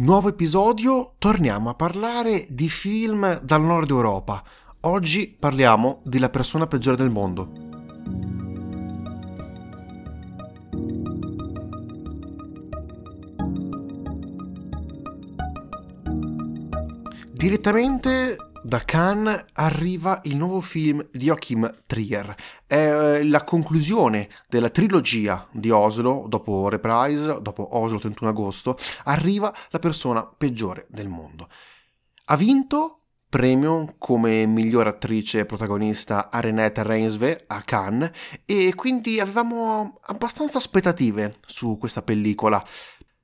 Nuovo episodio, torniamo a parlare di film dal nord Europa. Oggi parliamo di La persona peggiore del mondo. Direttamente da Cannes arriva il nuovo film di Joachim Trier. È eh, la conclusione della trilogia di Oslo, dopo Reprise, dopo Oslo 31 agosto, arriva la persona peggiore del mondo. Ha vinto premio come miglior attrice protagonista a Renette Reinsve a Cannes e quindi avevamo abbastanza aspettative su questa pellicola.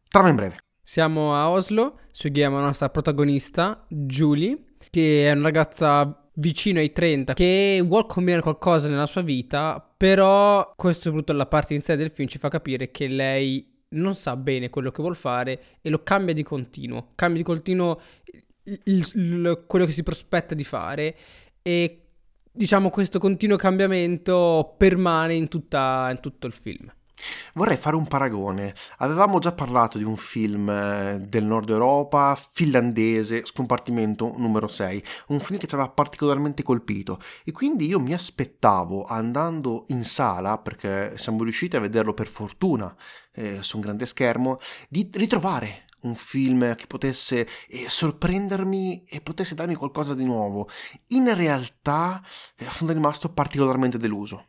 Trama in breve. Siamo a Oslo, seguiamo la nostra protagonista, Julie, che è una ragazza vicino ai 30 che vuole combinare qualcosa nella sua vita, però questo soprattutto la parte iniziale del film ci fa capire che lei non sa bene quello che vuole fare e lo cambia di continuo, cambia di continuo il, il, quello che si prospetta di fare e diciamo questo continuo cambiamento permane in, tutta, in tutto il film. Vorrei fare un paragone. Avevamo già parlato di un film eh, del nord Europa, finlandese, scompartimento numero 6, un film che ci aveva particolarmente colpito e quindi io mi aspettavo andando in sala, perché siamo riusciti a vederlo per fortuna eh, su un grande schermo, di ritrovare un film che potesse eh, sorprendermi e potesse darmi qualcosa di nuovo. In realtà eh, sono rimasto particolarmente deluso.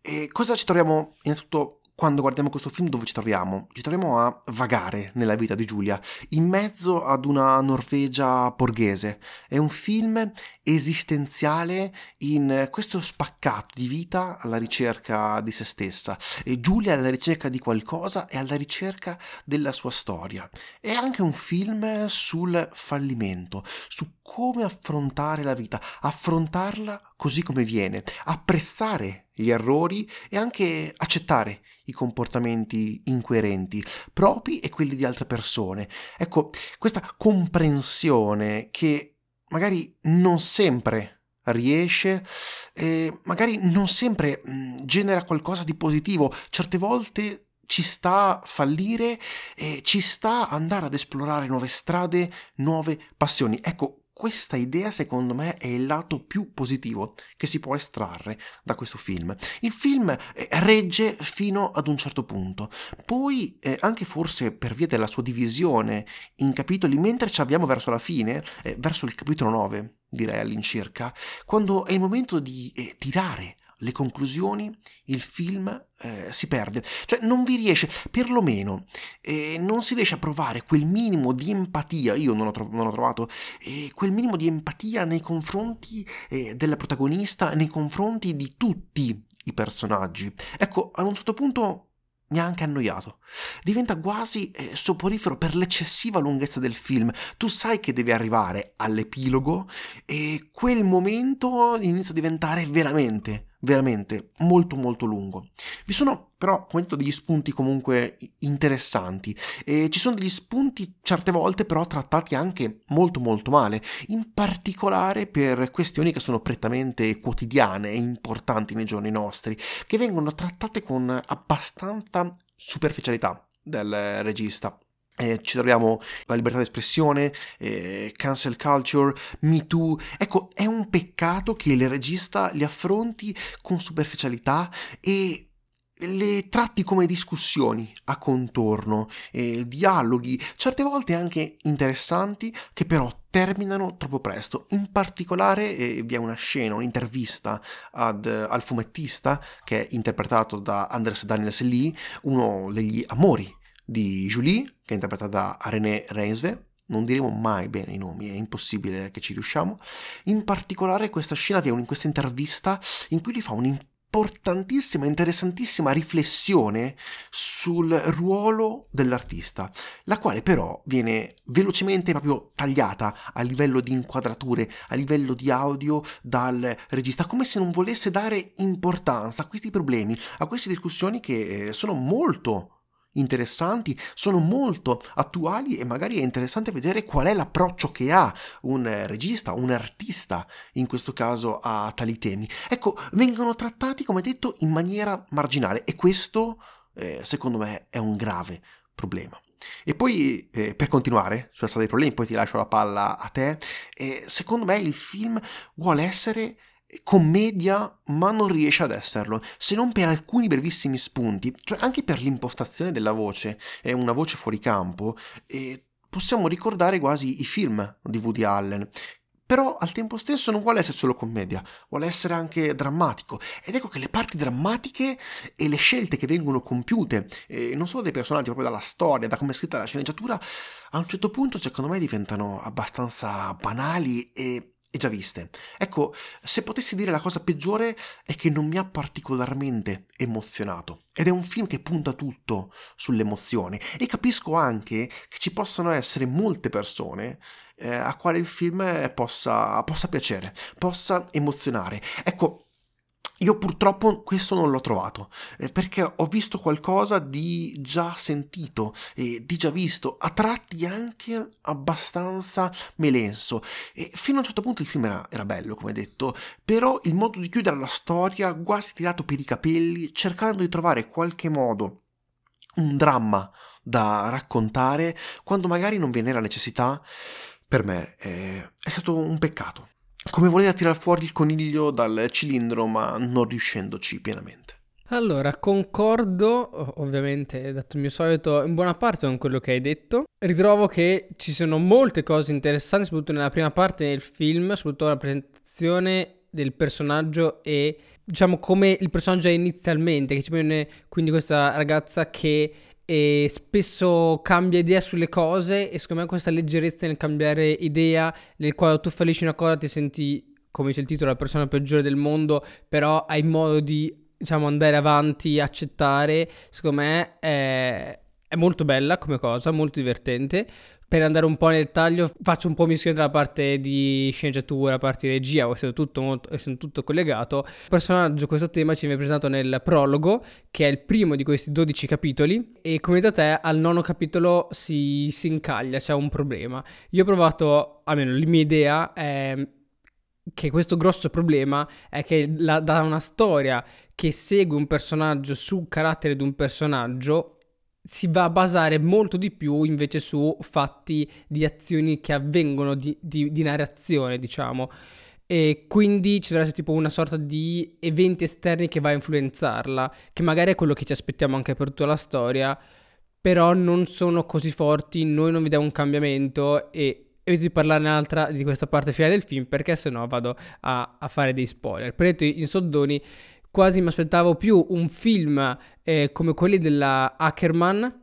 E cosa ci troviamo innanzitutto quando guardiamo questo film dove ci troviamo? Ci troviamo a vagare nella vita di Giulia, in mezzo ad una Norvegia borghese. È un film esistenziale in questo spaccato di vita alla ricerca di se stessa. E Giulia è alla ricerca di qualcosa e alla ricerca della sua storia. È anche un film sul fallimento, su come affrontare la vita, affrontarla così come viene, apprezzare gli errori e anche accettare i comportamenti incoerenti propri e quelli di altre persone. Ecco, questa comprensione che magari non sempre riesce, eh, magari non sempre mh, genera qualcosa di positivo, certe volte ci sta a fallire e ci sta andare ad esplorare nuove strade, nuove passioni. Ecco, questa idea secondo me è il lato più positivo che si può estrarre da questo film. Il film eh, regge fino ad un certo punto, poi eh, anche forse per via della sua divisione in capitoli, mentre ci abbiamo verso la fine, eh, verso il capitolo 9 direi all'incirca, quando è il momento di eh, tirare le conclusioni, il film eh, si perde. Cioè non vi riesce, perlomeno, eh, non si riesce a provare quel minimo di empatia, io non ho, tro- non ho trovato, eh, quel minimo di empatia nei confronti eh, della protagonista, nei confronti di tutti i personaggi. Ecco, ad un certo punto mi ha anche annoiato. Diventa quasi eh, soporifero per l'eccessiva lunghezza del film. Tu sai che devi arrivare all'epilogo e quel momento inizia a diventare veramente veramente molto molto lungo. Vi sono però, come detto, degli spunti comunque interessanti e ci sono degli spunti certe volte però trattati anche molto molto male, in particolare per questioni che sono prettamente quotidiane e importanti nei giorni nostri, che vengono trattate con abbastanza superficialità dal regista. Eh, ci troviamo la libertà d'espressione, eh, cancel culture, Me Too. Ecco, è un peccato che il regista li affronti con superficialità e le tratti come discussioni a contorno, eh, dialoghi, certe volte anche interessanti, che però terminano troppo presto. In particolare eh, vi è una scena, un'intervista ad, al fumettista che è interpretato da Anders Daniels Lee, uno degli amori di Julie, che è interpretata da René Reinsve, non diremo mai bene i nomi, è impossibile che ci riusciamo. In particolare questa scena vi in questa intervista in cui gli fa un'importantissima, interessantissima riflessione sul ruolo dell'artista, la quale però viene velocemente proprio tagliata a livello di inquadrature, a livello di audio dal regista, come se non volesse dare importanza a questi problemi, a queste discussioni che eh, sono molto interessanti, sono molto attuali e magari è interessante vedere qual è l'approccio che ha un regista, un artista in questo caso a tali temi. Ecco, vengono trattati, come detto, in maniera marginale e questo, eh, secondo me, è un grave problema. E poi, eh, per continuare sulla strada dei problemi, poi ti lascio la palla a te, eh, secondo me il film vuole essere commedia, ma non riesce ad esserlo, se non per alcuni brevissimi spunti, cioè anche per l'impostazione della voce, è una voce fuori campo, e possiamo ricordare quasi i film di Woody Allen, però al tempo stesso non vuole essere solo commedia, vuole essere anche drammatico. Ed ecco che le parti drammatiche e le scelte che vengono compiute, eh, non solo dai personaggi, proprio dalla storia, da come è scritta la sceneggiatura, a un certo punto secondo me diventano abbastanza banali e e già viste. Ecco, se potessi dire la cosa peggiore è che non mi ha particolarmente emozionato. Ed è un film che punta tutto sull'emozione. E capisco anche che ci possano essere molte persone eh, a quale il film possa, possa piacere, possa emozionare. Ecco, io purtroppo questo non l'ho trovato, eh, perché ho visto qualcosa di già sentito e di già visto, a tratti anche abbastanza melenso. E fino a un certo punto il film era, era bello, come detto, però il modo di chiudere la storia, quasi tirato per i capelli, cercando di trovare qualche modo, un dramma da raccontare, quando magari non ve n'era necessità, per me è, è stato un peccato come voleva tirar fuori il coniglio dal cilindro ma non riuscendoci pienamente. Allora, concordo, ovviamente, dato il mio solito, in buona parte con quello che hai detto. Ritrovo che ci sono molte cose interessanti, soprattutto nella prima parte del film, soprattutto la presentazione del personaggio e diciamo come il personaggio è inizialmente, che ci viene quindi questa ragazza che e spesso cambia idea sulle cose e secondo me questa leggerezza nel cambiare idea, nel quale tu fallisci una cosa ti senti, come dice il titolo, la persona peggiore del mondo, però hai modo di diciamo andare avanti, accettare, secondo me è, è molto bella come cosa, molto divertente per andare un po' nel dettaglio, faccio un po' missione tra la parte di sceneggiatura, la parte di regia, essendo tutto, molto, essendo tutto collegato. Il personaggio, questo tema ci viene presentato nel prologo, che è il primo di questi 12 capitoli, e come detto te, al nono capitolo si, si incaglia, c'è un problema. Io ho provato, almeno la mia idea è che questo grosso problema è che la, da una storia che segue un personaggio sul carattere di un personaggio si va a basare molto di più invece su fatti di azioni che avvengono di, di, di narrazione, diciamo. E quindi ci deve essere tipo una sorta di eventi esterni che va a influenzarla, che magari è quello che ci aspettiamo anche per tutta la storia, però non sono così forti, noi non vediamo un cambiamento e evito di parlarne un'altra di questa parte finale del film perché sennò vado a, a fare dei spoiler. Per in soldoni quasi mi aspettavo più un film eh, come quelli della Ackerman,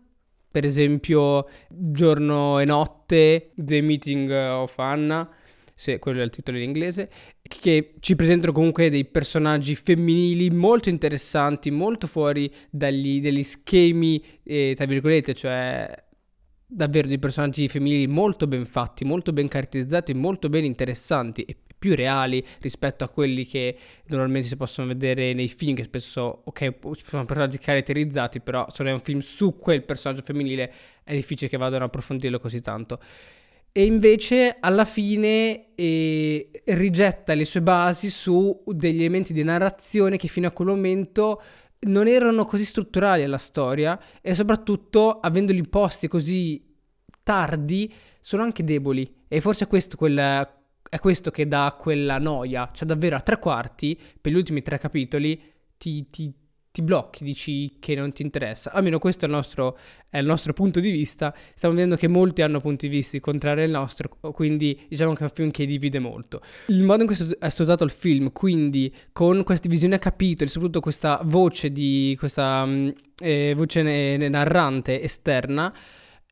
per esempio Giorno e Notte, The Meeting of Anna, se quello è il titolo in inglese, che ci presentano comunque dei personaggi femminili molto interessanti, molto fuori dagli, dagli schemi, eh, tra virgolette, cioè davvero dei personaggi femminili molto ben fatti, molto ben caratterizzati, molto ben interessanti. E più reali rispetto a quelli che normalmente si possono vedere nei film, che spesso, ok, sono personaggi caratterizzati, però se non è un film su quel personaggio femminile è difficile che vadano a approfondirlo così tanto. E invece alla fine eh, rigetta le sue basi su degli elementi di narrazione che fino a quel momento non erano così strutturali alla storia e soprattutto avendoli posti così tardi sono anche deboli e forse questo quel, è questo che dà quella noia, cioè davvero a tre quarti, per gli ultimi tre capitoli, ti, ti, ti blocchi, dici che non ti interessa. Almeno questo è il, nostro, è il nostro punto di vista. Stiamo vedendo che molti hanno punti di vista contrari al nostro, quindi diciamo che è un film che divide molto. Il modo in cui è studiato il film, quindi con questa divisione a capitoli, soprattutto questa voce di questa mm, eh, voce narrante esterna,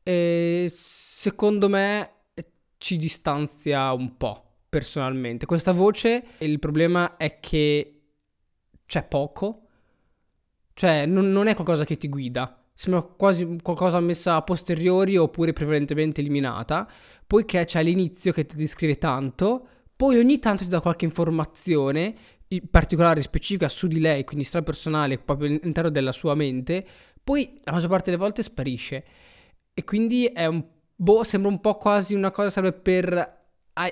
eh, secondo me ci distanzia un po' personalmente. Questa voce, il problema è che c'è poco, cioè non, non è qualcosa che ti guida, sembra quasi qualcosa messa a posteriori oppure prevalentemente eliminata, poiché c'è l'inizio che ti descrive tanto, poi ogni tanto ti dà qualche informazione particolare, specifica su di lei, quindi strapersonale, proprio all'interno della sua mente, poi la maggior parte delle volte sparisce. E quindi è un boh, sembra un po' quasi una cosa serve per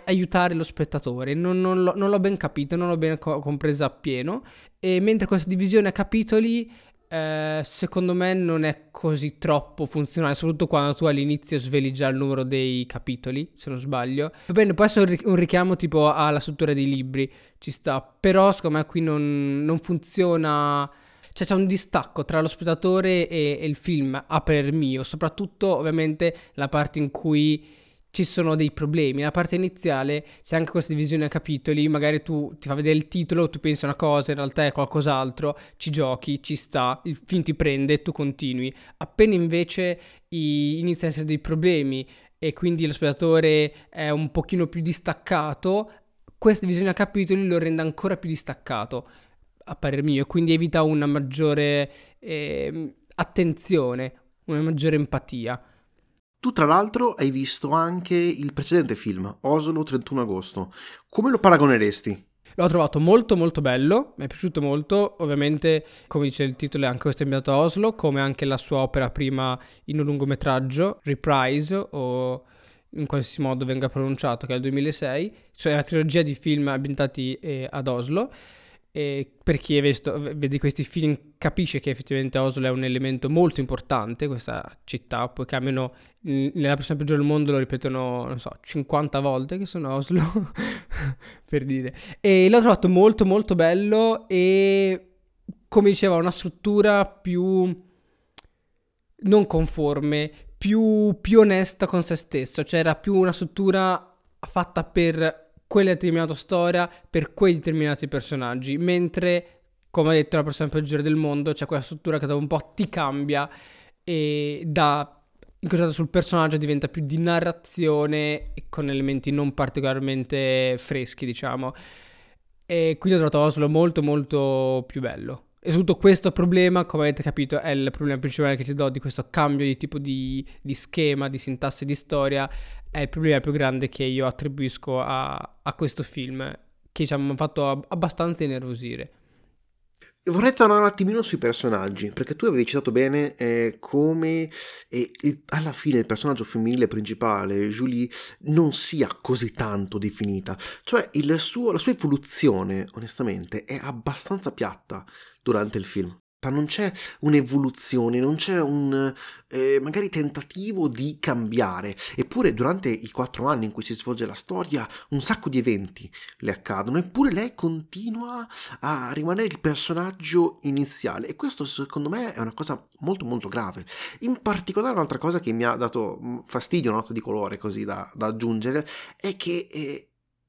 aiutare lo spettatore. Non, non, l'ho, non, l'ho, ben capito, non l'ho ben co- compresa appieno. E mentre questa divisione a capitoli eh, secondo me non è così troppo funzionale, soprattutto quando tu all'inizio sveli già il numero dei capitoli, se non sbaglio. Va bene, può essere un richiamo tipo alla struttura dei libri, ci sta, però secondo me qui non, non funziona... Cioè c'è un distacco tra lo spettatore e, e il film, a parer mio, soprattutto ovviamente la parte in cui ci sono dei problemi. La parte iniziale, se anche questa divisione a capitoli, magari tu ti fa vedere il titolo, tu pensi una cosa, in realtà è qualcos'altro, ci giochi, ci sta, il film ti prende e tu continui. Appena invece i, iniziano a essere dei problemi e quindi lo spettatore è un pochino più distaccato, questa divisione a capitoli lo rende ancora più distaccato, a parer mio, e quindi evita una maggiore eh, attenzione, una maggiore empatia. Tu tra l'altro hai visto anche il precedente film, Oslo 31 agosto. Come lo paragoneresti? L'ho trovato molto molto bello, mi è piaciuto molto, ovviamente come dice il titolo è anche questo ambientato a Oslo, come anche la sua opera prima in un lungometraggio, Reprise o in qualsiasi modo venga pronunciato, che è il 2006, cioè una trilogia di film ambientati eh, ad Oslo per chi vede questi film capisce che effettivamente Oslo è un elemento molto importante, questa città, poi cambiano, nella persona peggiore del mondo lo ripetono, non so, 50 volte che sono Oslo, per dire. E l'ho trovato molto molto bello e, come diceva, una struttura più non conforme, più, più onesta con se stesso, cioè era più una struttura fatta per quella determinata storia per quei determinati personaggi, mentre, come ha detto la persona peggiore del mondo, c'è quella struttura che dopo un po' ti cambia e da incrociata sul personaggio diventa più di narrazione con elementi non particolarmente freschi, diciamo. E quindi ho trovato solo molto molto più bello. E soprattutto questo problema, come avete capito, è il problema principale che ci do di questo cambio di tipo di, di schema, di sintassi di storia, è il problema più grande che io attribuisco a, a questo film, che ci ha fatto abbastanza innervosire. Vorrei tornare un attimino sui personaggi, perché tu avevi citato bene eh, come eh, il, alla fine il personaggio femminile principale, Julie, non sia così tanto definita. Cioè suo, la sua evoluzione, onestamente, è abbastanza piatta durante il film non c'è un'evoluzione, non c'è un eh, magari tentativo di cambiare. Eppure durante i quattro anni in cui si svolge la storia un sacco di eventi le accadono, eppure lei continua a rimanere il personaggio iniziale e questo secondo me è una cosa molto molto grave. In particolare un'altra cosa che mi ha dato mm, fastidio, una nota di colore così da, da aggiungere, è che... Eh,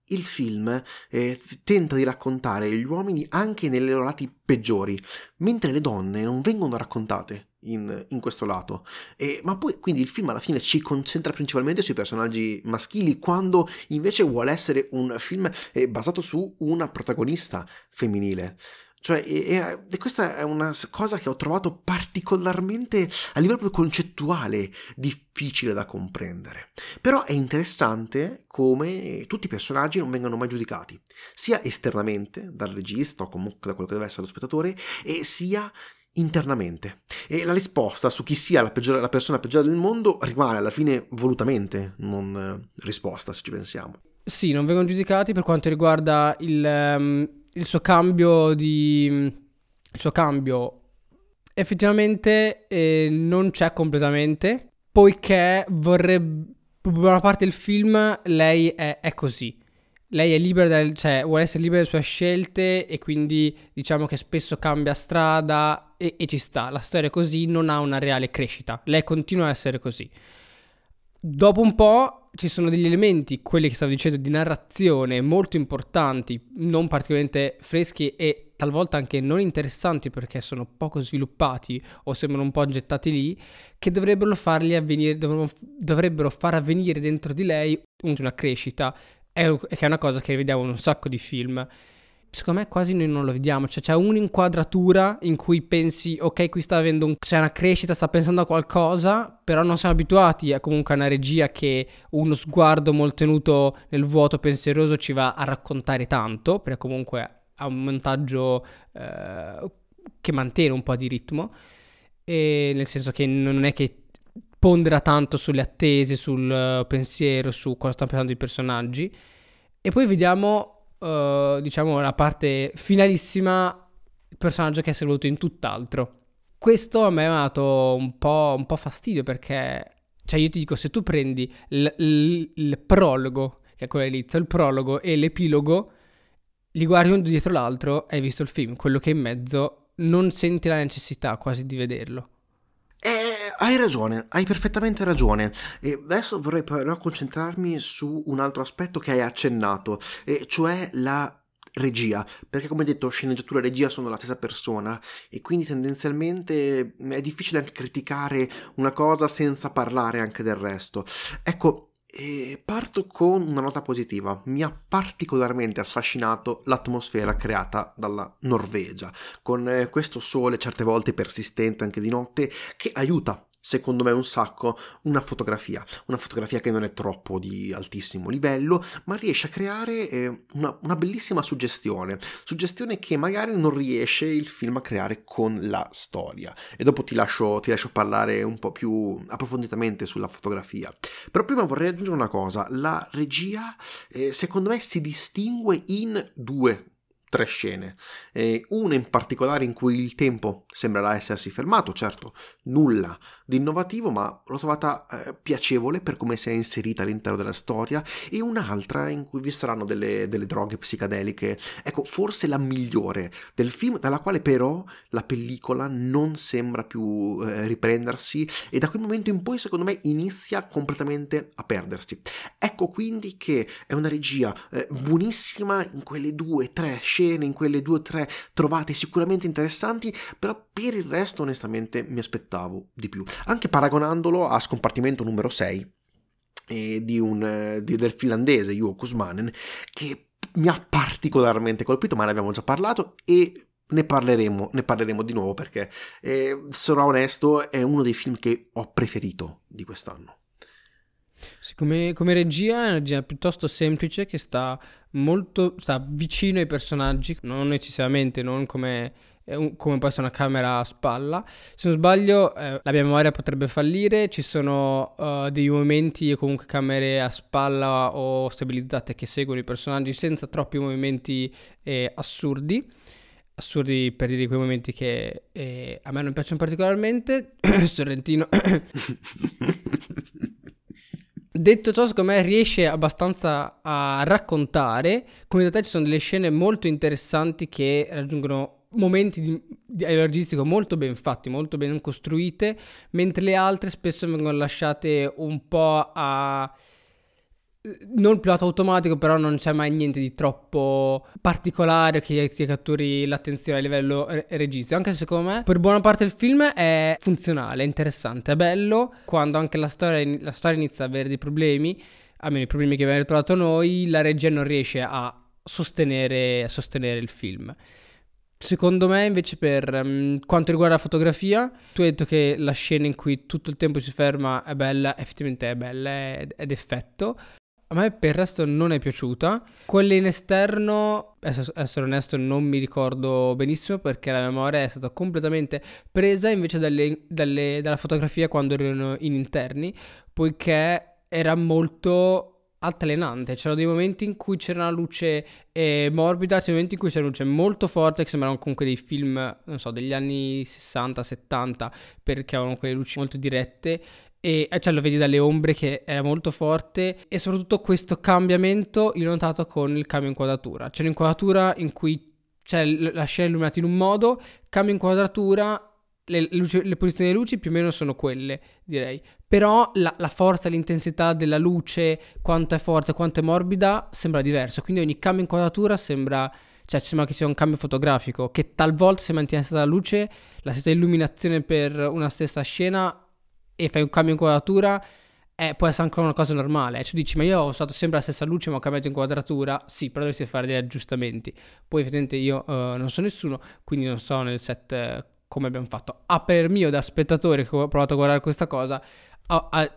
il film eh, tenta di raccontare gli uomini anche nelle loro lati peggiori, mentre le donne non vengono raccontate in, in questo lato. E, ma poi quindi il film alla fine ci concentra principalmente sui personaggi maschili, quando invece vuole essere un film eh, basato su una protagonista femminile. Cioè, e, e, questa è una cosa che ho trovato particolarmente a livello concettuale difficile da comprendere. Però è interessante come tutti i personaggi non vengano mai giudicati, sia esternamente dal regista o comunque da quello che deve essere lo spettatore, e sia internamente. E la risposta su chi sia la, peggiore, la persona peggiore del mondo rimane alla fine volutamente non eh, risposta, se ci pensiamo. Sì, non vengono giudicati per quanto riguarda il... Um il suo cambio di... il suo cambio effettivamente eh, non c'è completamente, poiché vorrebbe... buona parte del film lei è, è così. Lei è libera, del, cioè vuole essere libera delle sue scelte e quindi diciamo che spesso cambia strada e, e ci sta. La storia così non ha una reale crescita. Lei continua a essere così. Dopo un po' ci sono degli elementi, quelli che stavo dicendo, di narrazione molto importanti, non particolarmente freschi e talvolta anche non interessanti perché sono poco sviluppati o sembrano un po' gettati lì, che dovrebbero farli avvenire, dovrebbero far avvenire dentro di lei una crescita, che è una cosa che vediamo in un sacco di film secondo me quasi noi non lo vediamo. Cioè c'è un'inquadratura in cui pensi, ok, qui sta avendo un... c'è una crescita, sta pensando a qualcosa, però non siamo abituati a comunque una regia che uno sguardo molto tenuto nel vuoto pensieroso ci va a raccontare tanto, perché comunque ha un montaggio eh, che mantiene un po' di ritmo, e nel senso che non è che pondera tanto sulle attese, sul pensiero, su cosa stanno pensando i personaggi. E poi vediamo uh, diciamo, la parte finalissima, il personaggio che è evoluto in tutt'altro. Questo a me ha dato un po', un po fastidio perché, cioè io ti dico, se tu prendi il, il, il prologo, che è quello all'inizio, il prologo e l'epilogo, li guardi uno dietro l'altro hai visto il film, quello che è in mezzo non senti la necessità quasi di vederlo. Hai ragione, hai perfettamente ragione. E adesso vorrei però concentrarmi su un altro aspetto che hai accennato, e cioè la regia, perché come detto sceneggiatura e regia sono la stessa persona e quindi tendenzialmente è difficile anche criticare una cosa senza parlare anche del resto. Ecco, e parto con una nota positiva. Mi ha particolarmente affascinato l'atmosfera creata dalla Norvegia, con eh, questo sole certe volte persistente anche di notte che aiuta secondo me un sacco una fotografia, una fotografia che non è troppo di altissimo livello, ma riesce a creare eh, una, una, bellissima suggestione, suggestione che magari non riesce il film a creare con la storia. E dopo ti lascio, ti lascio parlare un po' più approfonditamente sulla fotografia. Però prima vorrei aggiungere una cosa, la regia eh, secondo me si distingue in due tre scene, eh, una in particolare in cui il tempo sembrerà essersi fermato, certo, nulla di innovativo, ma l'ho trovata eh, piacevole per come si è inserita all'interno della storia, e un'altra in cui vi saranno delle, delle droghe psichedeliche, ecco, forse la migliore del film, dalla quale però la pellicola non sembra più eh, riprendersi, e da quel momento in poi, secondo me, inizia completamente a perdersi. Ecco quindi che è una regia eh, buonissima in quelle due, tre scene scene, in quelle due o tre trovate sicuramente interessanti, però per il resto onestamente mi aspettavo di più. Anche paragonandolo a scompartimento numero 6 eh, di un, eh, di, del finlandese Juho Kusmanen, che mi ha particolarmente colpito, ma ne abbiamo già parlato e ne parleremo, ne parleremo di nuovo perché, eh, sarò onesto, è uno dei film che ho preferito di quest'anno. Sì, come, come, regia è una regia piuttosto semplice che sta molto sta vicino ai personaggi, non necessariamente non come, come può essere una camera a spalla. Se non sbaglio, eh, la mia memoria potrebbe fallire. Ci sono uh, dei movimenti e comunque camere a spalla o stabilizzate che seguono i personaggi senza troppi movimenti eh, assurdi. Assurdi per dire quei momenti che eh, a me non piacciono particolarmente. Sorrentino. Detto ciò, secondo me riesce abbastanza a raccontare. Come da te ci sono delle scene molto interessanti che raggiungono momenti di, di registico molto ben fatti, molto ben costruite, mentre le altre spesso vengono lasciate un po' a non il pilota automatico, però non c'è mai niente di troppo particolare che ti catturi l'attenzione a livello re- registico. Anche se secondo me, per buona parte del film è funzionale, è interessante, è bello. Quando anche la storia, la storia inizia ad avere dei problemi, almeno i problemi che abbiamo ritrovato noi, la regia non riesce a sostenere, a sostenere il film. Secondo me, invece, per um, quanto riguarda la fotografia, tu hai detto che la scena in cui tutto il tempo si ferma è bella, effettivamente è bella, è, è d'effetto. A me per il resto non è piaciuta. Quelle in esterno, essere onesto, non mi ricordo benissimo perché la memoria è stata completamente presa invece dalle, dalle, dalla fotografia quando erano in interni, poiché era molto altalenante. C'erano dei momenti in cui c'era una luce eh, morbida, c'erano momenti in cui c'era una luce molto forte, che sembravano comunque dei film, non so, degli anni 60-70, perché avevano quelle luci molto dirette e eh, cioè lo vedi dalle ombre che era molto forte e soprattutto questo cambiamento io l'ho notato con il cambio inquadratura c'è un'inquadratura in cui c'è la scena illuminata in un modo cambio inquadratura le, luci, le, posizioni delle luci più o meno sono quelle, direi. Però la, la, forza, l'intensità della luce, quanto è forte, quanto è morbida, sembra diverso. Quindi ogni cambio inquadratura sembra, cioè sembra che sia un cambio fotografico, che talvolta se mantiene la stessa luce, la stessa illuminazione per una stessa scena e fai un cambio inquadratura, eh, può essere anche una cosa normale. Cioè dici, ma io ho usato sempre la stessa luce, ma ho cambiato inquadratura. Sì, però dovresti fare degli aggiustamenti. Poi, effettivamente, io uh, non so nessuno, quindi non so nel set uh, come abbiamo fatto. A per mio, da spettatore che ho provato a guardare questa cosa,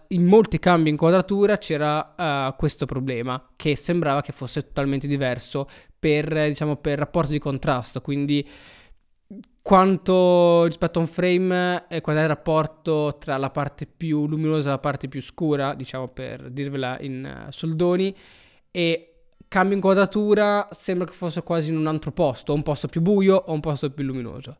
in molti cambi inquadratura c'era uh, questo problema che sembrava che fosse totalmente diverso per, diciamo, per rapporto di contrasto. Quindi quanto rispetto a un frame e qual è il rapporto tra la parte più luminosa e la parte più scura, diciamo per dirvela in uh, soldoni, e cambio inquadratura, sembra che fosse quasi in un altro posto, un posto più buio o un posto più luminoso.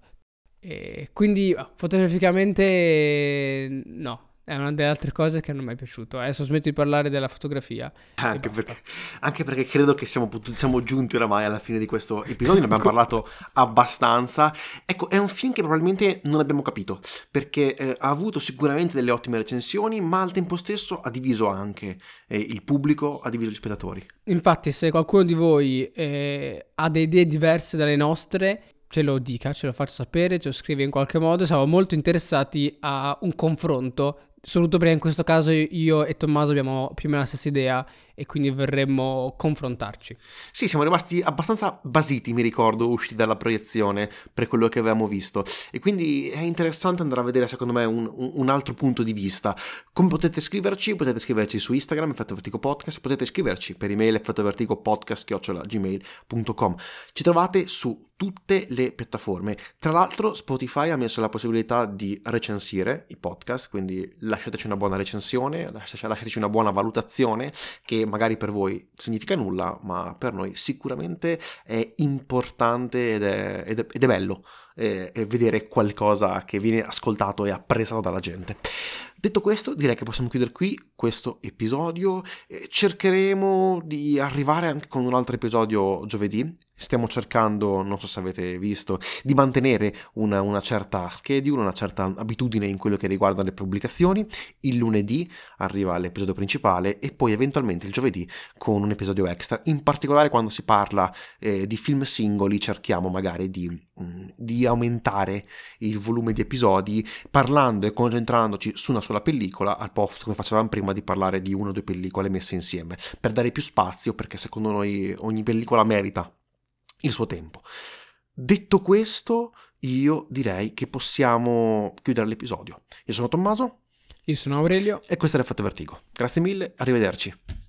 E quindi fotograficamente no, è una delle altre cose che non mi è piaciuto. Adesso smetto di parlare della fotografia. Anche perché, anche perché, credo che siamo, siamo, giunti oramai alla fine di questo episodio, ne abbiamo parlato abbastanza. Ecco, è un film che probabilmente non abbiamo capito, perché eh, ha avuto sicuramente delle ottime recensioni, ma al tempo stesso ha diviso anche eh, il pubblico, ha diviso gli spettatori. Infatti, se qualcuno di voi eh, ha delle idee diverse dalle nostre, ce lo dica, ce lo faccia sapere, ce lo scrive in qualche modo. Siamo molto interessati a un confronto Soprattutto perché in questo caso io e Tommaso abbiamo più o meno la stessa idea e quindi vorremmo confrontarci. Sì, siamo rimasti abbastanza basiti, mi ricordo, usciti dalla proiezione per quello che avevamo visto e quindi è interessante andare a vedere secondo me un, un altro punto di vista. Come potete scriverci? Potete scriverci su Instagram, Effetto Vertigo Podcast, potete scriverci per email effettovertigopodcast.gmail.com Ci trovate su tutte le piattaforme. Tra l'altro Spotify ha messo la possibilità di recensire i podcast, quindi lasciateci una buona recensione, lasciateci una buona valutazione che magari per voi significa nulla, ma per noi sicuramente è importante ed è, ed è, ed è bello eh, vedere qualcosa che viene ascoltato e apprezzato dalla gente. Detto questo, direi che possiamo chiudere qui questo episodio. Cercheremo di arrivare anche con un altro episodio giovedì. Stiamo cercando, non so se avete visto, di mantenere una, una certa schedule, una certa abitudine in quello che riguarda le pubblicazioni. Il lunedì arriva l'episodio principale e poi eventualmente il giovedì con un episodio extra. In particolare quando si parla eh, di film singoli cerchiamo magari di, mm, di aumentare il volume di episodi parlando e concentrandoci su una sola pellicola al posto come facevamo prima di parlare di una o due pellicole messe insieme per dare più spazio perché secondo noi ogni pellicola merita il suo tempo. Detto questo, io direi che possiamo chiudere l'episodio. Io sono Tommaso. Io sono Aurelio. E questo è l'effetto Vertigo. Grazie mille, arrivederci.